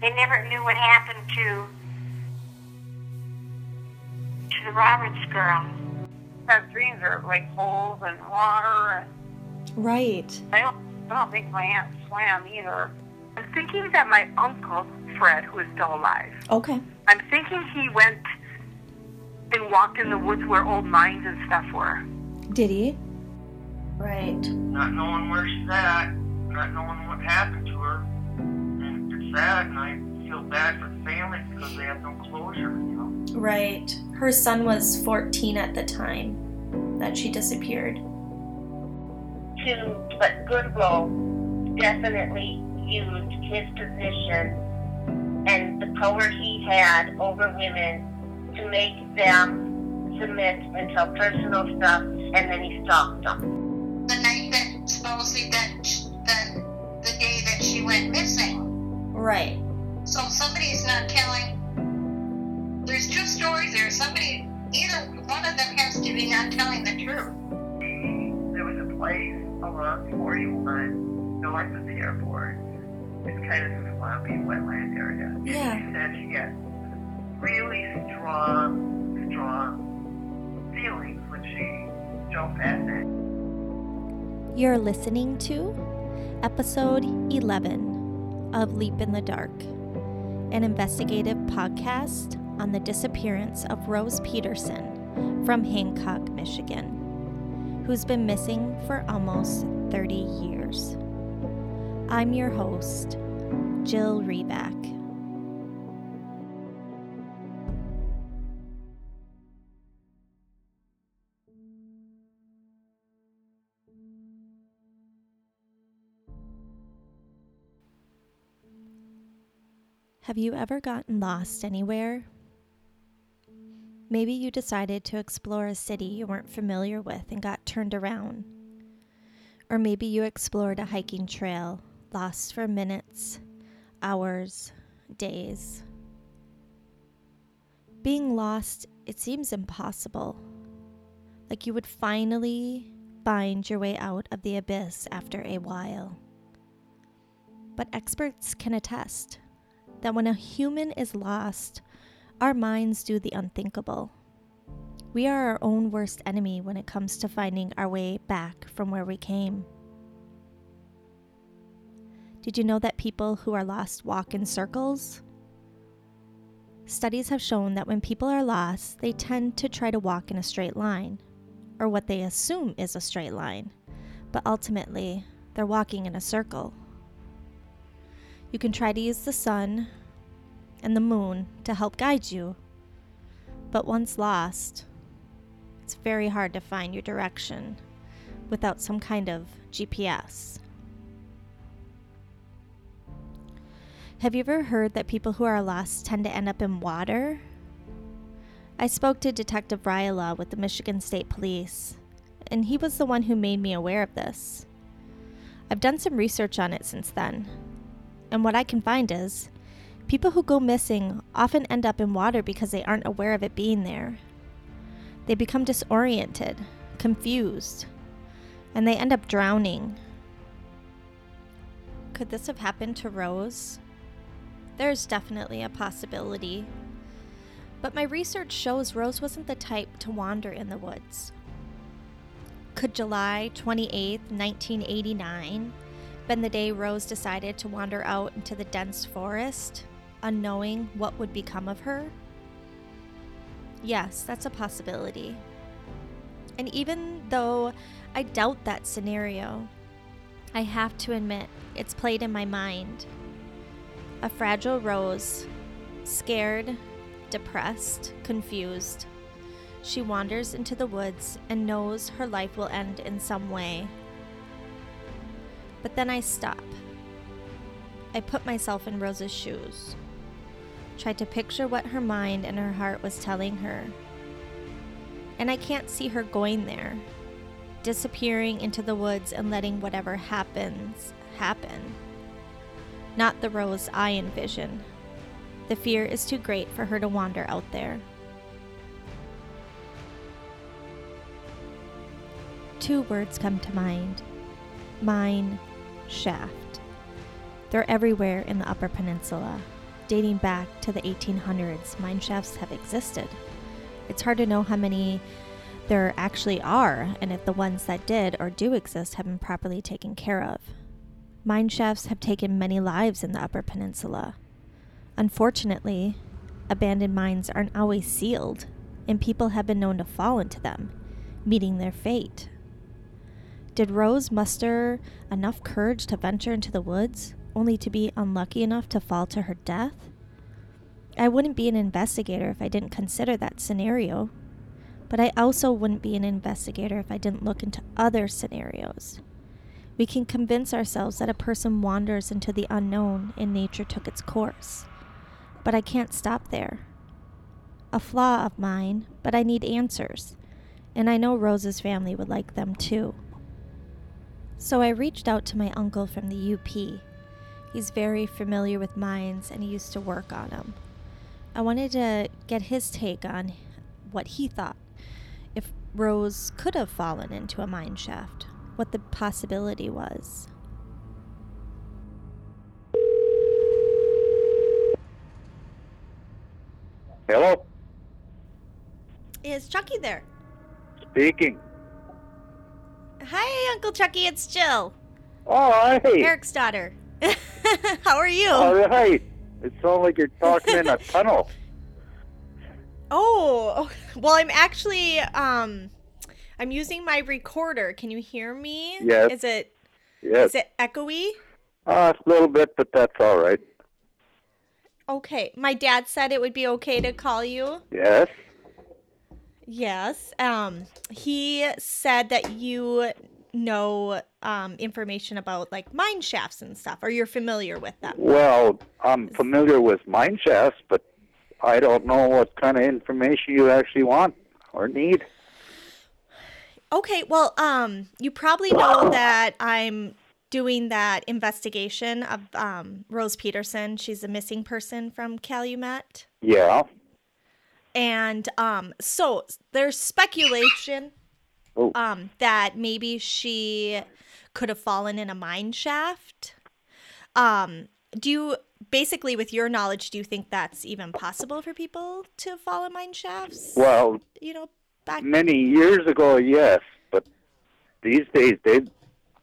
they never knew what happened to to the Roberts girl. Her dreams are like holes and water. And Right. I don't, I don't think my aunt swam either. I'm thinking that my uncle Fred, who is still alive, Okay. I'm thinking he went and walked in the woods where old mines and stuff were. Did he? Right. not knowing where she's at, not knowing what happened to her. And it's sad, and I feel bad for the family because they have no closure, you know. Right. Her son was 14 at the time that she disappeared. To but Goodrow definitely used his position and the power he had over women to make them submit and tell personal stuff, and then he stalked them. the night that supposedly that that the day that she went missing. Right. So somebody's not telling. There's two stories there. Somebody, either one of them has to be not telling the truth. There was a place along 41 north of the airport. It's kind of a swampy wetland area. And Yeah. She said she gets really strong, strong feelings when she drove past that You're listening to episode 11 of Leap in the Dark, an investigative podcast on the disappearance of Rose Peterson from Hancock, Michigan, who's been missing for almost 30 years. I'm your host, Jill Reback. Have you ever gotten lost anywhere? Maybe you decided to explore a city you weren't familiar with and got turned around. Or maybe you explored a hiking trail, lost for minutes, hours, days. Being lost, it seems impossible. Like you would finally find your way out of the abyss after a while. But experts can attest that when a human is lost, our minds do the unthinkable. We are our own worst enemy when it comes to finding our way back from where we came. Did you know that people who are lost walk in circles? Studies have shown that when people are lost, they tend to try to walk in a straight line, or what they assume is a straight line, but ultimately, they're walking in a circle. You can try to use the sun and the moon to help guide you, but once lost, it's very hard to find your direction without some kind of GPS. Have you ever heard that people who are lost tend to end up in water? I spoke to Detective Ryala with the Michigan State Police, and he was the one who made me aware of this. I've done some research on it since then, and what I can find is people who go missing often end up in water because they aren't aware of it being there. They become disoriented, confused, and they end up drowning. Could this have happened to Rose? There's definitely a possibility. But my research shows Rose wasn't the type to wander in the woods. Could July 28, 1989, been the day Rose decided to wander out into the dense forest, unknowing what would become of her? Yes, that's a possibility. And even though I doubt that scenario, I have to admit it's played in my mind. A fragile Rose, scared, depressed, confused. She wanders into the woods and knows her life will end in some way. But then I stop. I put myself in Rose's shoes. Tried to picture what her mind and her heart was telling her. And I can't see her going there, disappearing into the woods and letting whatever happens happen. Not the Rose I envision. The fear is too great for her to wander out there. Two words come to mind mine shaft. They're everywhere in the Upper Peninsula. dating back to the 1800s, mine shafts have existed. It's hard to know how many there actually are, and if the ones that did or do exist have been properly taken care of. Mine shafts have taken many lives in the Upper Peninsula. Unfortunately, abandoned mines aren't always sealed, and people have been known to fall into them, meeting their fate. Did Rose muster enough courage to venture into the woods, only to be unlucky enough to fall to her death? I wouldn't be an investigator if I didn't consider that scenario, but I also wouldn't be an investigator if I didn't look into other scenarios. We can convince ourselves that a person wanders into the unknown and nature took its course. But I can't stop there. A flaw of mine, but I need answers, and I know Rose's family would like them too. So I reached out to my uncle from the UP. He's very familiar with mines and he used to work on them. I wanted to get his take on what he thought if Rose could have fallen into a mine shaft, what the possibility was. Hello, Is Chucky there? speaking. Hi, Uncle Chucky, it's Jill, Oh, hey. Eric's daughter. How are you? All right. It sounds like you're talking in a tunnel. Oh, well, I'm actually um I'm using my recorder. Can you hear me? Yes. Is it Yes. is it echoey? Uh, a little bit, but that's all right. Okay. My dad said it would be okay to call you. Yes. Yes. Um he said that you know um information about like mine shafts and stuff or you're familiar with them. Well, I'm familiar with mine shafts, but I don't know what kind of information you actually want or need. Okay, well, um, you probably know that I'm doing that investigation of um, Rose Peterson. She's a missing person from Calumet. Yeah. And um, so there's speculation Oh. um, that maybe she could have fallen in a mine shaft. Um, do you, basically, with your knowledge, do you think that's even possible for people to fall in mine shafts? Well, you know, back. many years ago, yes, but these days, they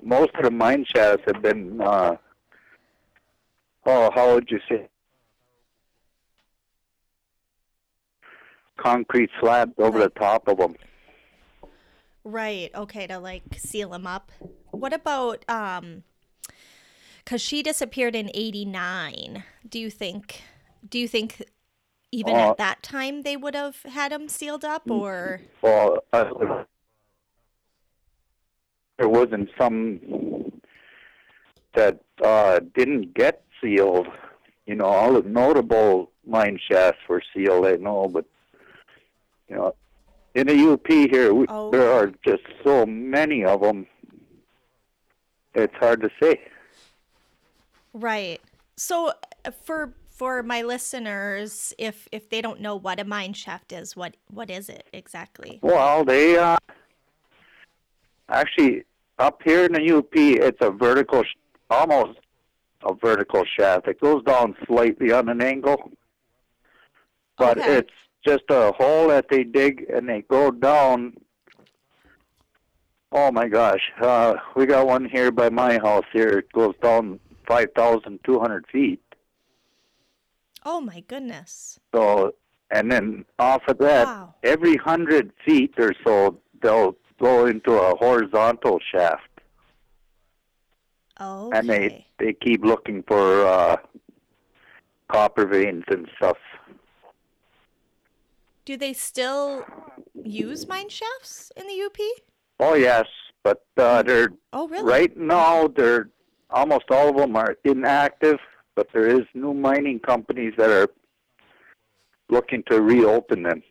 most of the mine shafts have been. Uh, oh, how would you say? Concrete slabs over the top of them. Right. Okay. To like seal them up. What about um? Because she disappeared in '89. Do you think? Do you think even Uh, at that time they would have had them sealed up, or? Well, uh, there wasn't some that uh, didn't get sealed. You know, all the notable mine shafts were sealed. I know, but you know, in the UP here, we, Oh. there are just so many of them. It's hard to say. Right. So uh, for for my listeners, if if they don't know what a mine shaft is, what what is it exactly? Well, they uh, actually up here in the UP, it's a vertical, almost a vertical shaft. It goes down slightly on an angle, but Okay. it's just a hole that they dig and they go down. Oh my gosh, uh, we got one here by my house. Here it goes down five thousand two hundred feet. Oh my goodness. So, and then off of that, Wow. every hundred feet or so, they'll go into a horizontal shaft, Okay. and they they keep looking for uh, copper veins and stuff. Do they still use mine shafts in the UP? Oh yes, but uh, they're Oh really? right now they're almost all of them are inactive, but there is new mining companies that are looking to reopen them.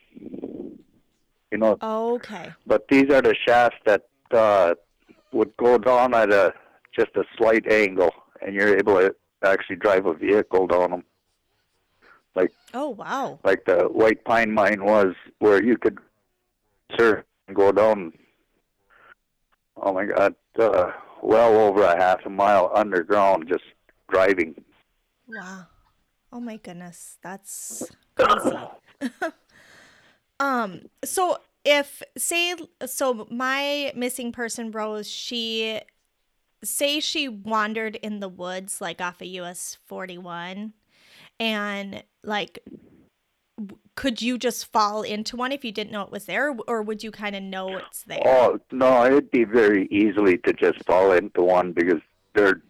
You know, Okay. but these are the shafts that uh, would go down at a just a slight angle, and you're able to actually drive a vehicle down them, Oh wow. like the White Pine Mine was, where you could and go down. Oh my God, uh, well over a half a mile underground, just driving. Wow. Oh my goodness, that's crazy. um, so if say so my missing person Rose, she say she wandered in the woods like off of US 41 and like could you just fall into one if you didn't know it was there or would you kind of know it's there? Oh no, it'd be very easily to just fall into one because they're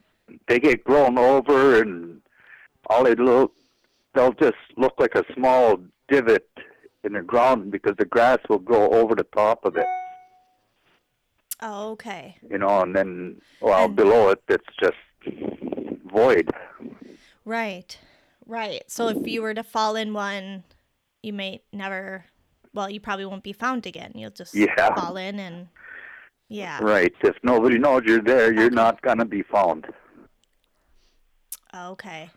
they get grown over and all they look they'll just look like a small divot in the ground because the grass will grow over the top of it. Oh, okay. You know, and then well And- below it it's just void. Right. Right. So if you were to fall in one, you may never well, you probably won't be found again. You'll just Yeah. fall in and yeah. Right. If nobody knows you're there, you're Okay. not gonna be found. Okay.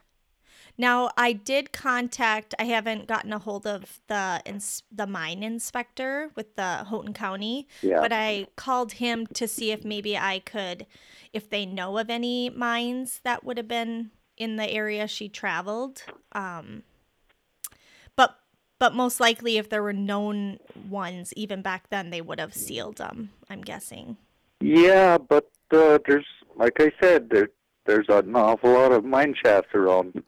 Now I did contact. I haven't gotten a hold of the ins- the mine inspector with the Houghton County, Yeah. but I called him to see if maybe I could, if they know of any mines that would have been in the area she traveled. Um, but but most likely, if there were known ones even back then, they would have sealed them. I'm guessing. Yeah, but uh, there's like I said, there there's an awful lot of mine shafts around.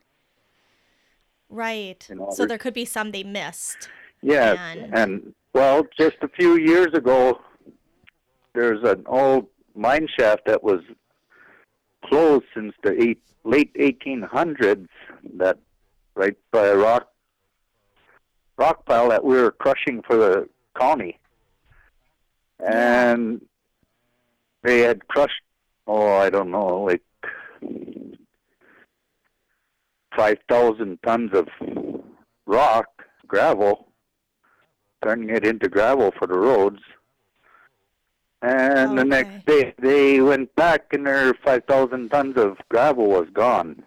Right. You know, so there could be some they missed. Yeah, And- and well, just a few years ago, there's an old mine shaft that was closed since the eight, late 1800s. That right by a rock rock pile that we were crushing for the county, and they had crushed. Oh, I don't know, like five thousand tons of rock gravel, turning it into gravel for the roads. And the next day they went back and their 5,000 tons of gravel was gone.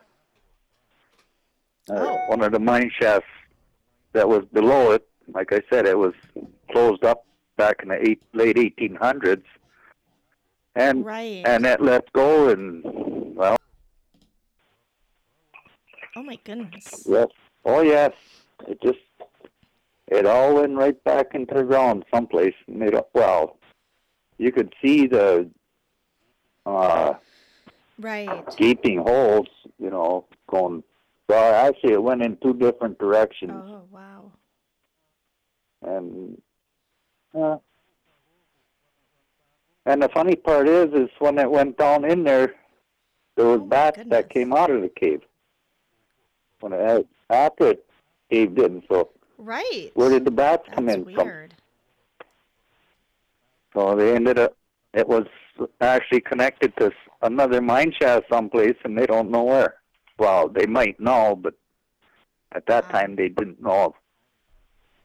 Uh, Oh. One of the mine shafts that was below it, like I said, it was closed up back in the eight, late 1800s. And Right. and it let go and well oh my goodness. Yes. Oh, yes. It just, it all went right back into the ground someplace. And it, well, you could see the uh, Right. gaping holes, you know, going. Well, actually, it went in two different directions. Oh wow. And, uh, and the funny part is, is when it went down in there, there was Oh, bats that came out of the cave. When it after it caved in, so Right. where did the bats come That's in from? So they ended up, it was actually connected to another mine shaft someplace, and they don't know where. Well, they might know, but at that Wow. time they didn't know.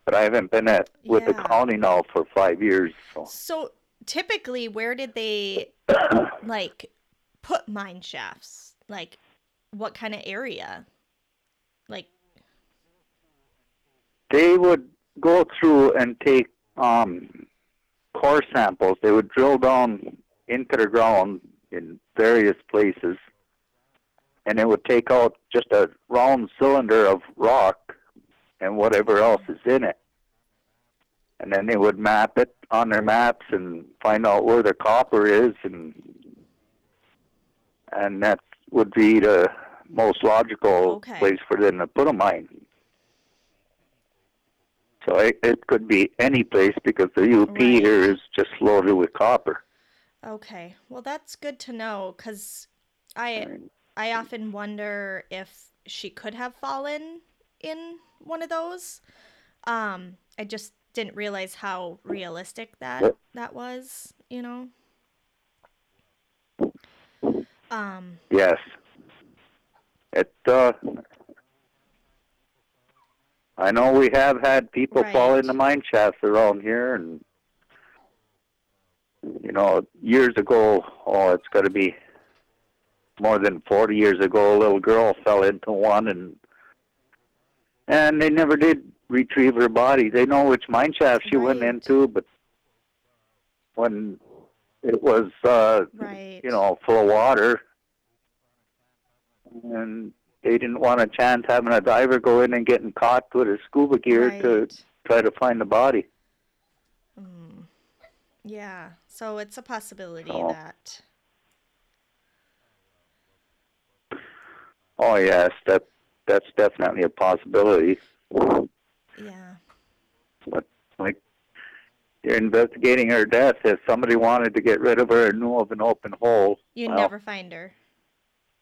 But I haven't been at with the Yeah. county now for five years. So So typically, where did they like put mine shafts? Like, what kind of area? Like, they would go through and take um, core samples. They would drill down into the ground in various places, and it would take out just a round cylinder of rock and whatever else is in it. And then they would map it on their maps and find out where the copper is, and and that would be the most logical Okay. place for them to put a mine. So it, it could be any place because the UP Right. here is just loaded with copper. okay, well, that's good to know because I I often wonder if she could have fallen in one of those. Um, I just didn't realize how realistic that that was. You know. Um. Yes. It. Uh, I know we have had people fall into mine shafts around here, and you know, years ago. Oh, it's got to be more than forty years ago. A little girl fell into one, and and they never did retrieve her body. They know which mine shaft she went into, but when it was uh Right. you know, full of water. And they didn't want a chance having a diver go in and getting caught with his scuba gear to try to find the body. Mm. Yeah. So it's a possibility that. Oh yes, that that's definitely a possibility. Yeah. But like you're investigating her death. If somebody wanted to get rid of her and knew of an open hole, You'd well, never find her.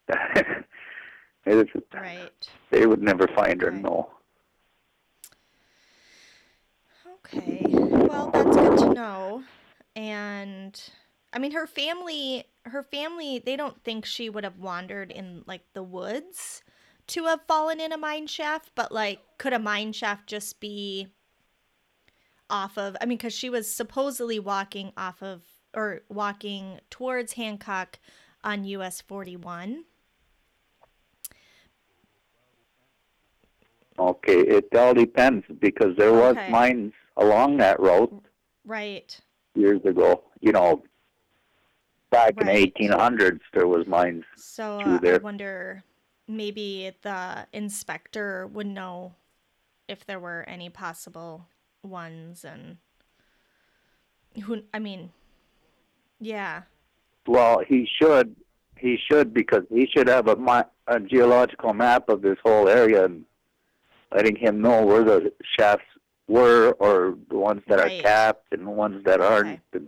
it, Right. they would never find her. Right. No. Okay. Well, that's good to know. And I mean her family her family they don't think she would have wandered in like the woods to have fallen in a mine shaft, but like could a mine shaft just be off of I mean cuz she was supposedly walking off of or walking towards Hancock on US 41. Okay, it all depends because there was Okay. mines along that route Right. years ago. You know, back in Right. the 1800s, there was mines. So through uh, I there. wonder maybe the inspector would know if there were any possible ones and who I mean yeah. Well, he should. He should because he should have a, mi- a geological map of this whole area and letting him know where the shafts were or the ones that Right. are capped and the ones that aren't. Okay.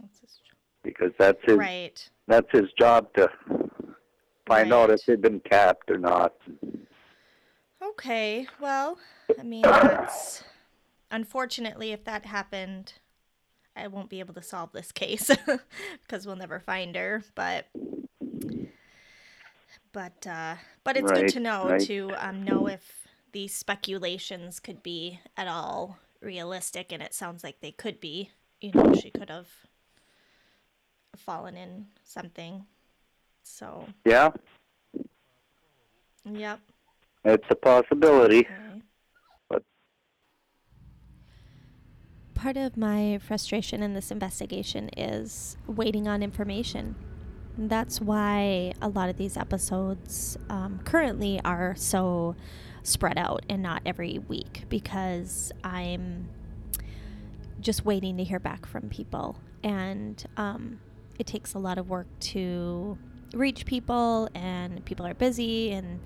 That's Because that's his Right. that's his job to find out if they've been capped or not. Okay. Well, I mean that's unfortunately if that happened I won't be able to solve this case because we'll never find her, but but uh but it's good to know right. to um know if these speculations could be at all realistic and it sounds like they could be. You know, she could have fallen in something. So, Yeah, yep. it's a possibility. Okay. But- Part of my frustration in this investigation is waiting on information. That's why a lot of these episodes um, currently are so spread out and not every week because I'm just waiting to hear back from people. And um, it takes a lot of work to reach people, and people are busy and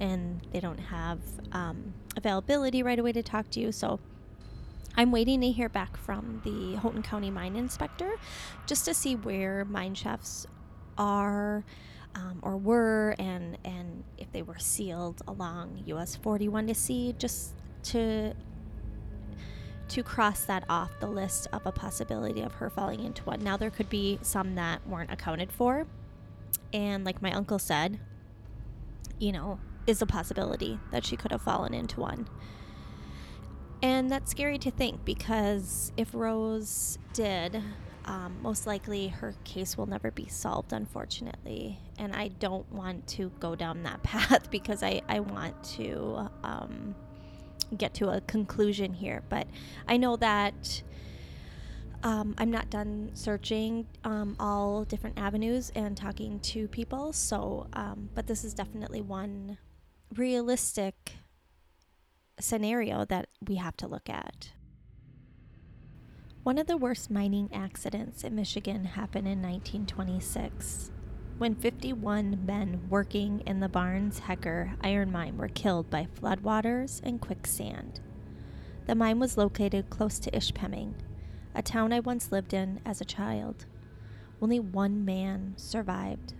and they don't have um, availability right away to talk to you. So I'm waiting to hear back from the Houghton County Mine Inspector just to see where mine shafts are um, or were and and if they were sealed along US 41 to see just to to cross that off the list of a possibility of her falling into one. Now there could be some that weren't accounted for and like my uncle said, you know, is a possibility that she could have fallen into one. And that's scary to think because if Rose did, um, most likely her case will never be solved, unfortunately. And I don't want to go down that path because I, I want to um, get to a conclusion here. But I know that um, I'm not done searching um, all different avenues and talking to people. So, um, but this is definitely one realistic scenario that we have to look at. One of the worst mining accidents in Michigan happened in 1926 when 51 men working in the Barnes Hecker iron mine were killed by floodwaters and quicksand. The mine was located close to Ishpeming, a town I once lived in as a child. Only one man survived.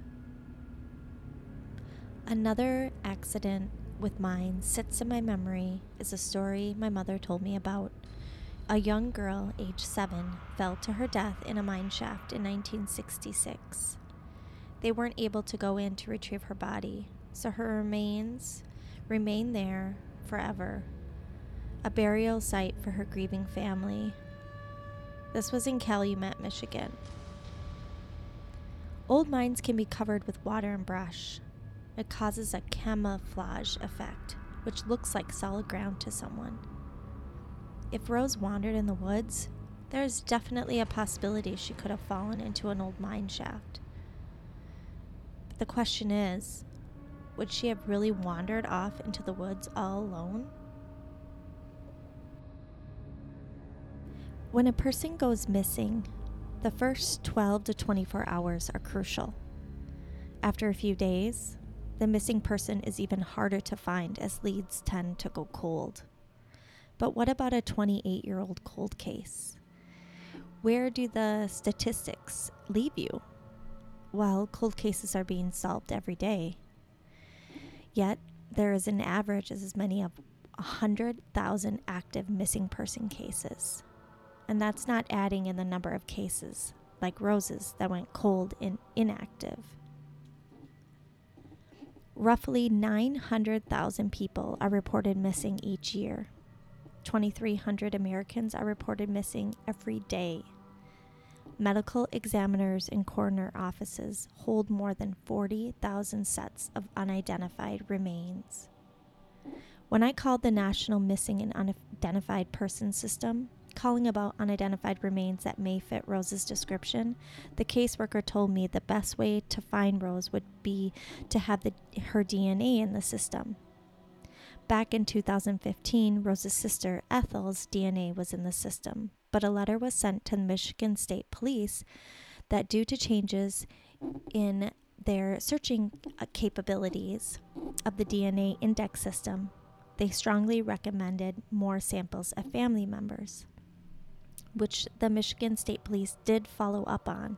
Another accident with mines sits in my memory is a story my mother told me about. A young girl, age seven, fell to her death in a mine shaft in 1966. They weren't able to go in to retrieve her body, so her remains remain there forever, a burial site for her grieving family. This was in Calumet, Michigan. Old mines can be covered with water and brush. It causes a camouflage effect, which looks like solid ground to someone. If Rose wandered in the woods, there is definitely a possibility she could have fallen into an old mine shaft. But the question is would she have really wandered off into the woods all alone? When a person goes missing, the first 12 to 24 hours are crucial. After a few days, the missing person is even harder to find as leads tend to go cold. But what about a 28 year old cold case? Where do the statistics leave you? Well, cold cases are being solved every day. Yet, there is an average as many of 100,000 active missing person cases. And that's not adding in the number of cases, like Rose's, that went cold and inactive. Roughly 900,000 people are reported missing each year. 2,300 Americans are reported missing every day. Medical examiners and coroner offices hold more than 40,000 sets of unidentified remains. When I called the National Missing and Unidentified Persons System, calling about unidentified remains that may fit Rose's description, the caseworker told me the best way to find Rose would be to have the, her DNA in the system. Back in 2015, Rose's sister Ethel's DNA was in the system, but a letter was sent to the Michigan State Police that due to changes in their searching uh, capabilities of the DNA index system, they strongly recommended more samples of family members which the Michigan State Police did follow up on,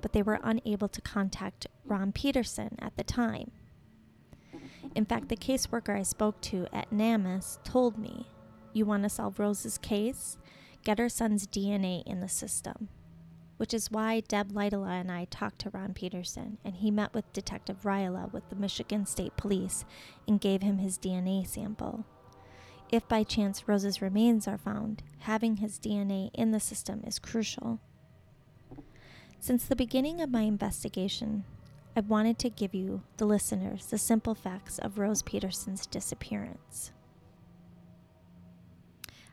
but they were unable to contact Ron Peterson at the time. In fact, the caseworker I spoke to at NamUs told me, You want to solve Rose's case? Get her son's DNA in the system. Which is why Deb Lidela and I talked to Ron Peterson, and he met with Detective Ryla with the Michigan State Police and gave him his DNA sample. If by chance Rose's remains are found, having his DNA in the system is crucial. Since the beginning of my investigation, I wanted to give you, the listeners, the simple facts of Rose Peterson's disappearance.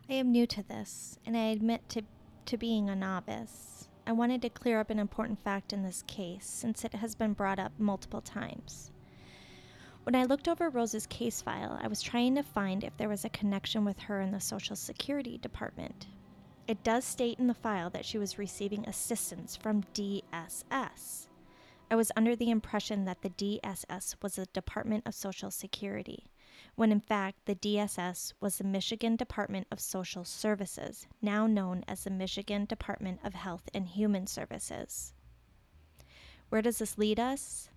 I am new to this, and I admit to, to being a novice. I wanted to clear up an important fact in this case since it has been brought up multiple times. When I looked over Rose's case file, I was trying to find if there was a connection with her in the Social Security Department. It does state in the file that she was receiving assistance from DSS. I was under the impression that the DSS was the Department of Social Security, when in fact the DSS was the Michigan Department of Social Services, now known as the Michigan Department of Health and Human Services. Where does this lead us?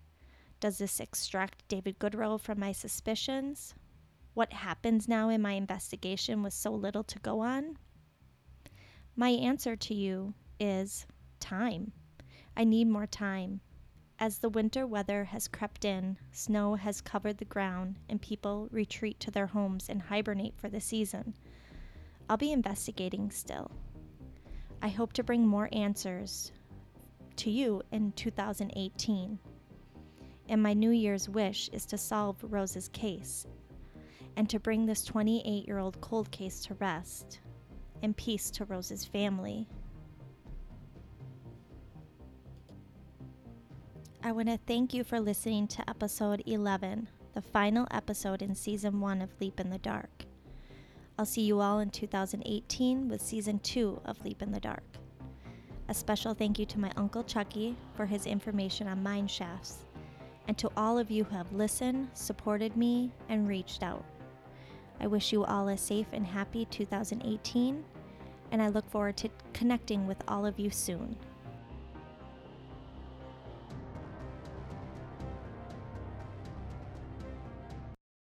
Does this extract David Goodrow from my suspicions? What happens now in my investigation with so little to go on? My answer to you is time. I need more time. As the winter weather has crept in, snow has covered the ground, and people retreat to their homes and hibernate for the season, I'll be investigating still. I hope to bring more answers to you in 2018 and my New Year's wish is to solve Rose's case and to bring this 28 year old cold case to rest and peace to Rose's family. I want to thank you for listening to episode 11, the final episode in season 1 of Leap in the Dark. I'll see you all in 2018 with season 2 of Leap in the Dark. A special thank you to my Uncle Chucky for his information on mine shafts and to all of you who have listened, supported me, and reached out. I wish you all a safe and happy 2018, and I look forward to connecting with all of you soon.